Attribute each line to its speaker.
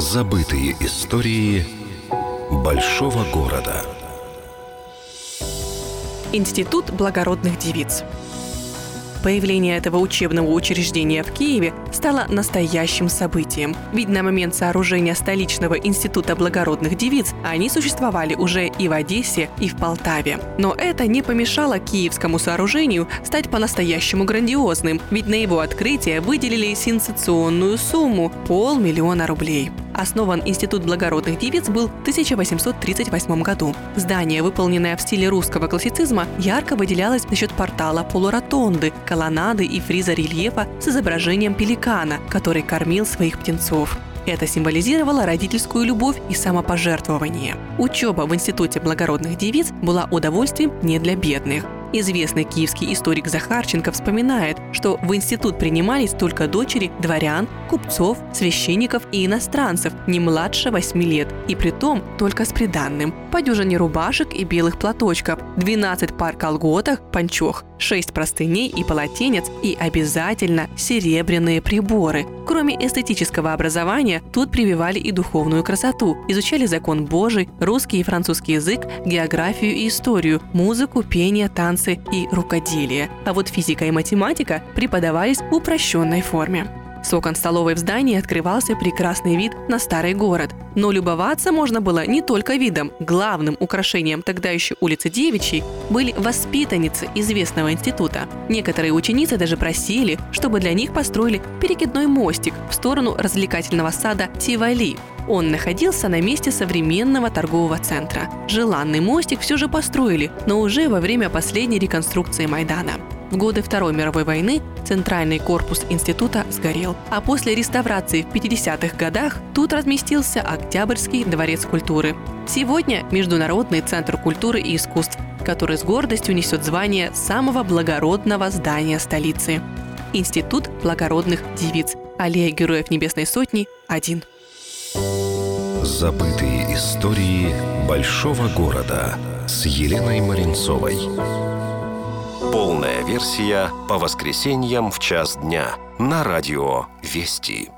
Speaker 1: Забытые истории большого города.
Speaker 2: Институт благородных девиц. Появление этого учебного учреждения в Киеве стало настоящим событием. Ведь на момент сооружения столичного института благородных девиц они существовали уже и в Одессе, и в Полтаве. Но это не помешало киевскому сооружению стать по-настоящему грандиозным, ведь на его открытие выделили сенсационную сумму – полмиллиона рублей. Основан Институт благородных девиц был в 1838 году. Здание, выполненное в стиле русского классицизма, ярко выделялось за счет портала полуротонды, колоннады и фриза рельефа с изображением пеликана, который кормил своих птенцов. Это символизировало родительскую любовь и самопожертвование. Учеба в Институте благородных девиц была удовольствием не для бедных. Известный киевский историк Захарченко вспоминает, что в институт принимались только дочери дворян, купцов, священников и иностранцев не младше 8 лет, и при том только с приданным. По дюжине рубашек и белых платочков, 12 пар колготок, панчох, 6 простыней и полотенец и обязательно серебряные приборы. Кроме эстетического образования, тут прививали и духовную красоту, изучали закон Божий, русский и французский язык, географию и историю, музыку, пение, танцы и рукоделие. А вот физика и математика преподавались в упрощенной форме. С окон столовой в здании открывался прекрасный вид на старый город. Но любоваться можно было не только видом. Главным украшением тогда еще улицы Девичьей были воспитанницы известного института. Некоторые ученицы даже просили, чтобы для них построили перекидной мостик в сторону развлекательного сада Тивали. Он находился на месте современного торгового центра. Желанный мостик все же построили, но уже во время последней реконструкции Майдана. В годы Второй мировой войны центральный корпус института сгорел, а после реставрации в 50-х годах тут разместился Октябрьский дворец культуры. Сегодня Международный центр культуры и искусств, который с гордостью несет звание самого благородного здания столицы. Институт благородных девиц. Аллея Героев Небесной Сотни – 1.
Speaker 1: Забытые истории большого города с Еленой Маринцовой. Полная версия по воскресеньям в час дня на радио «Вести».